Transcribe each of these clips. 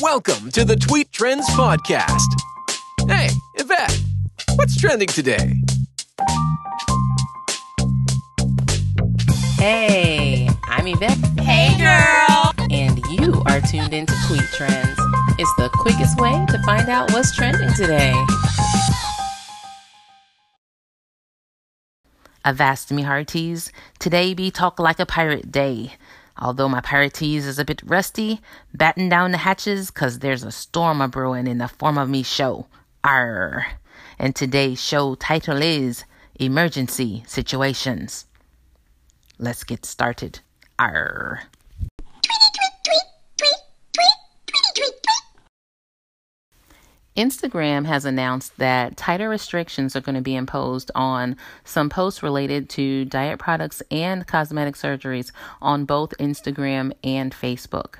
Welcome to the Tweet Trends Podcast. Hey, Yvette, what's trending today? Hey, I'm Yvette. Hey, girl. And you are tuned into Tweet Trends. It's the quickest way to find out what's trending today. Avast me hearties. Today be talk like a pirate day. Although my pirateese is a bit rusty, batten down the hatches, cause there's a storm a brewing in the form of me show. Arr. And today's show title is Emergency Situations. Let's get started. Arr. Instagram has announced that tighter restrictions are going to be imposed on some posts related to diet products and cosmetic surgeries on both Instagram and Facebook.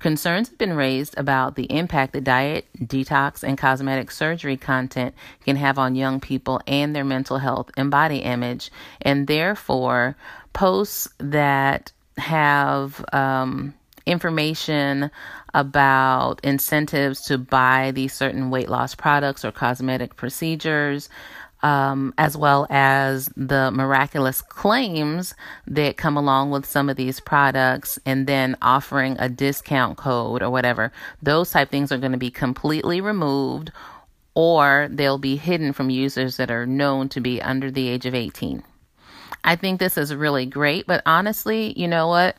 Concerns have been raised about the impact that diet, detox, and cosmetic surgery content can have on young people and their mental health and body image, and therefore, posts that have um, information about incentives to buy these certain weight loss products or cosmetic procedures, um, as well as the miraculous claims that come along with some of these products, and then offering a discount code or whatever. Those type things are going to be completely removed, or they'll be hidden from users that are known to be under the age of 18. I think this is really great, but honestly, you know what?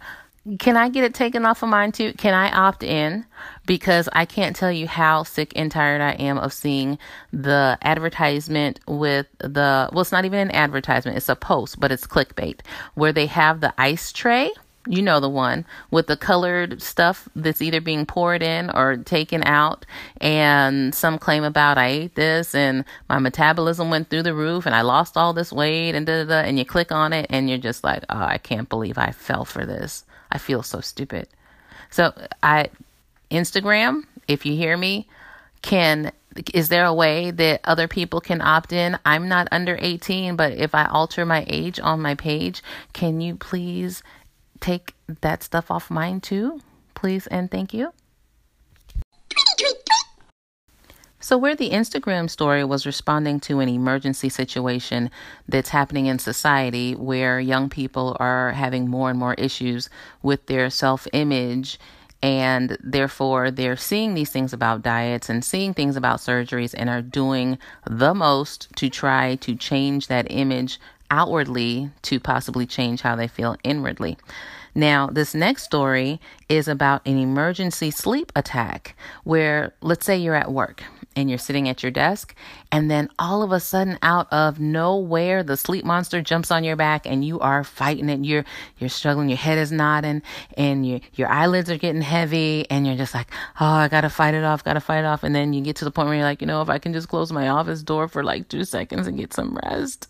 Can I get it taken off of mine too? Can I opt in? Because I can't tell you how sick and tired I am of seeing the advertisement with the, well, it's not even an advertisement, it's a post, but it's clickbait, where they have the ice tray. You know the one with the colored stuff that's either being poured in or taken out, and some claim about I ate this and my metabolism went through the roof and I lost all this weight and da da da. And you click on it and you're just like, oh, I can't believe I fell for this. I feel so stupid. So I Instagram, if you hear me, can is there a way that other people can opt in? I'm not under 18, but if I alter my age on my page, can you please take that stuff off mine too? Please and thank you. So, where the Instagram story was responding to an emergency situation that's happening in society where young people are having more and more issues with their self image, and therefore they're seeing these things about diets and seeing things about surgeries and are doing the most to try to change that image outwardly to possibly change how they feel inwardly. Now, this next story is about an emergency sleep attack where, let's say, you're at work and you're sitting at your desk and then all of a sudden out of nowhere the sleep monster jumps on your back and you are fighting it. You're you're struggling. Your head is nodding and your your eyelids are getting heavy and you're just like oh I got to fight it off got to fight it off. And then you get to the point where you're like you know if I can just close my office door for like 2 seconds and get some rest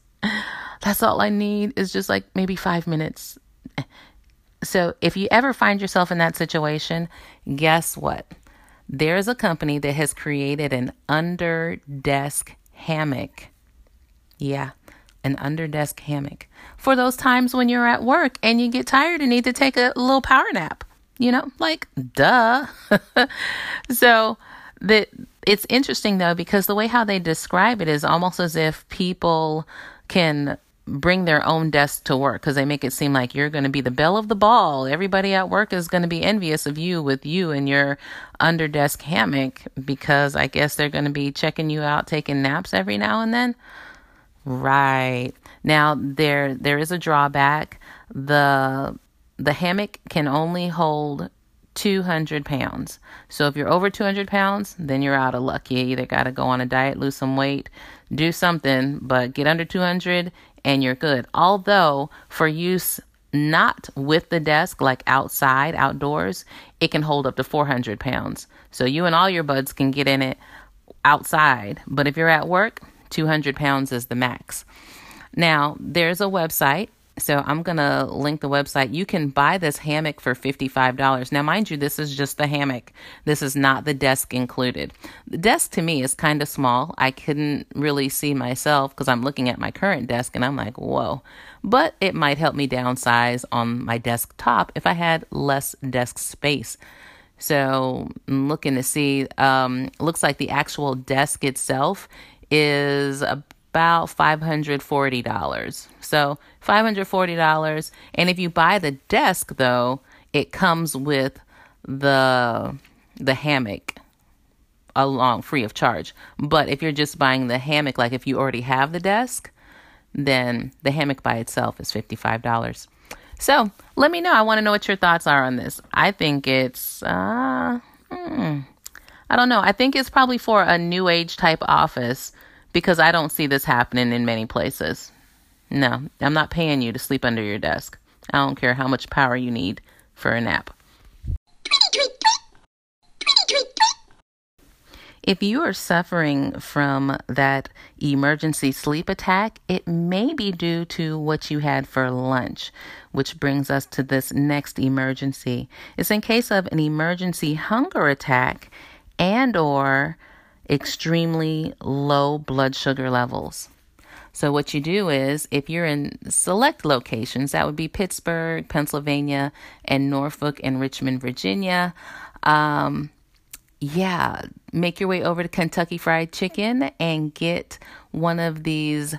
that's all I need is just like maybe 5 minutes. So if you ever find yourself in that situation guess what there's a company that has created an under desk hammock. Yeah, an under desk hammock for those times when you're at work and you get tired and need to take a little power nap. You know, like duh. so it's interesting though because the way how they describe it is almost as if people can bring their own desk to work because they make it seem like you're going to be the belle of the ball. Everybody at work is going to be envious of you with you and your under desk hammock because I guess they're going to be checking you out, taking naps every now and then. Right. Now there there is a drawback. The the hammock can only hold 200 pounds. So if you're over 200 pounds, then you're out of luck. You either got to go on a diet, lose some weight, do something, but get under 200 and you're good. Although, for use not with the desk, like outside, outdoors, it can hold up to 400 pounds. So you and all your buds can get in it outside. But if you're at work, 200 pounds is the max. Now, there's a website so I'm going to link the website. You can buy this hammock for $55. Now, mind you, this is just the hammock. This is not the desk included. The desk to me is kind of small. I couldn't really see myself because I'm looking at my current desk and I'm like, whoa. But it might help me downsize on my desktop if I had less desk space. So I'm looking to see. Um, looks like the actual desk itself is about forty dollars. So five hundred forty dollars, and if you buy the desk though, it comes with the the hammock along free of charge. But if you're just buying the hammock, like if you already have the desk, then the hammock by itself is fifty five dollars. So let me know. I want to know what your thoughts are on this. I think it's, uh, hmm, I don't know. I think it's probably for a new age type office because I don't see this happening in many places. No, I'm not paying you to sleep under your desk. I don't care how much power you need for a nap. If you are suffering from that emergency sleep attack, it may be due to what you had for lunch, which brings us to this next emergency. It's in case of an emergency hunger attack and or extremely low blood sugar levels. So what you do is if you're in select locations, that would be Pittsburgh, Pennsylvania, and Norfolk and Richmond, Virginia, um, yeah, make your way over to Kentucky Fried Chicken and get one of these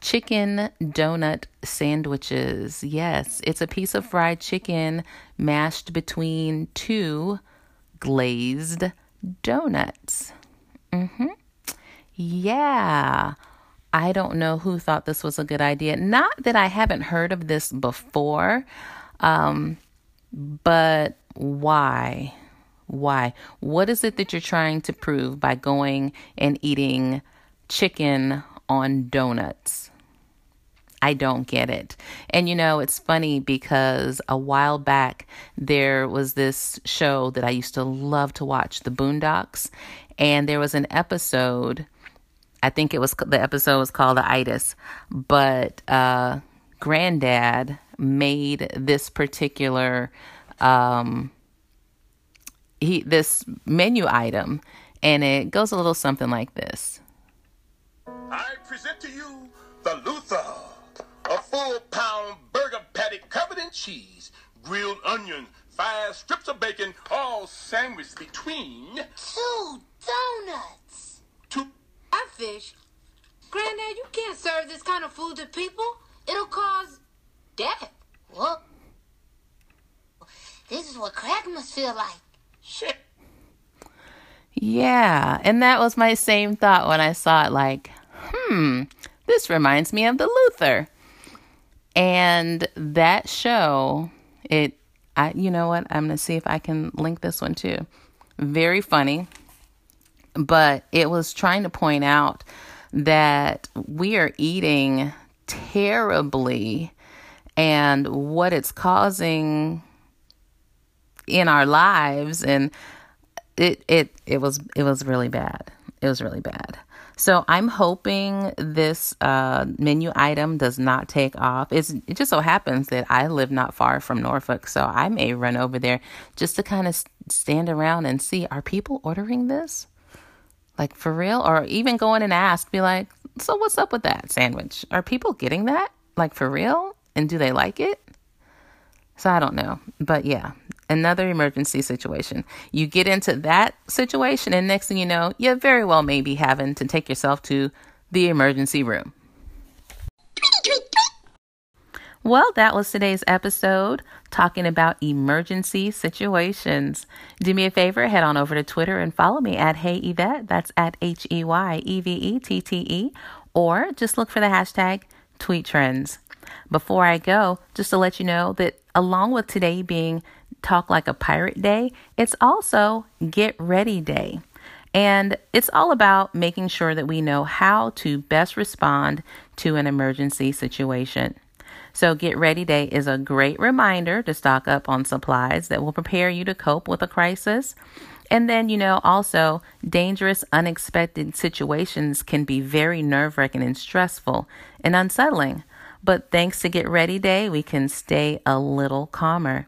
chicken donut sandwiches. Yes, it's a piece of fried chicken mashed between two glazed donuts. Mhm. Yeah. I don't know who thought this was a good idea. Not that I haven't heard of this before, um, but why? Why? What is it that you're trying to prove by going and eating chicken on donuts? I don't get it. And you know, it's funny because a while back there was this show that I used to love to watch, The Boondocks, and there was an episode. I think it was the episode was called the itis, but uh, Granddad made this particular um, he this menu item, and it goes a little something like this. I present to you the Luther, full pound burger patty covered in cheese, grilled onions, five strips of bacon, all sandwiched between two donuts. two. Fish. Granddad, you can't serve this kind of food to people. It'll cause death. What? This is what crack must feel like. Shit. Yeah, and that was my same thought when I saw it like, hmm, this reminds me of the Luther. And that show, it I you know what? I'm going to see if I can link this one too. Very funny. But it was trying to point out that we are eating terribly and what it's causing in our lives and it it it was it was really bad. It was really bad. So I'm hoping this uh, menu item does not take off. It's, it just so happens that I live not far from Norfolk, so I may run over there just to kind of stand around and see are people ordering this, like for real, or even go in and ask, be like, so what's up with that sandwich? Are people getting that, like for real, and do they like it? So I don't know, but yeah, another emergency situation. You get into that situation, and next thing you know, you very well may be having to take yourself to the emergency room. Well, that was today's episode talking about emergency situations. Do me a favor, head on over to Twitter and follow me at Hey Yvette. That's at H E Y E V E T T E. Or just look for the hashtag Tweet Trends. Before I go, just to let you know that along with today being Talk Like a Pirate Day, it's also Get Ready Day. And it's all about making sure that we know how to best respond to an emergency situation. So, Get Ready Day is a great reminder to stock up on supplies that will prepare you to cope with a crisis. And then, you know, also dangerous, unexpected situations can be very nerve wracking and stressful and unsettling. But thanks to Get Ready Day, we can stay a little calmer.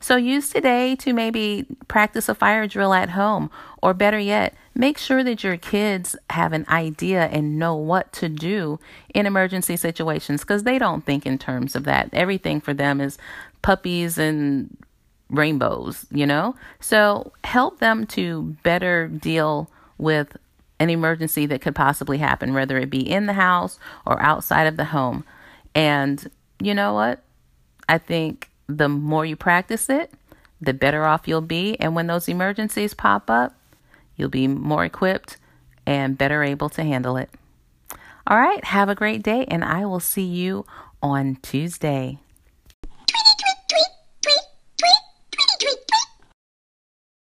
So use today to maybe practice a fire drill at home, or better yet, make sure that your kids have an idea and know what to do in emergency situations because they don't think in terms of that. Everything for them is puppies and rainbows, you know? So help them to better deal with an emergency that could possibly happen, whether it be in the house or outside of the home. And you know what? I think the more you practice it, the better off you'll be. And when those emergencies pop up, you'll be more equipped and better able to handle it. All right, have a great day, and I will see you on Tuesday.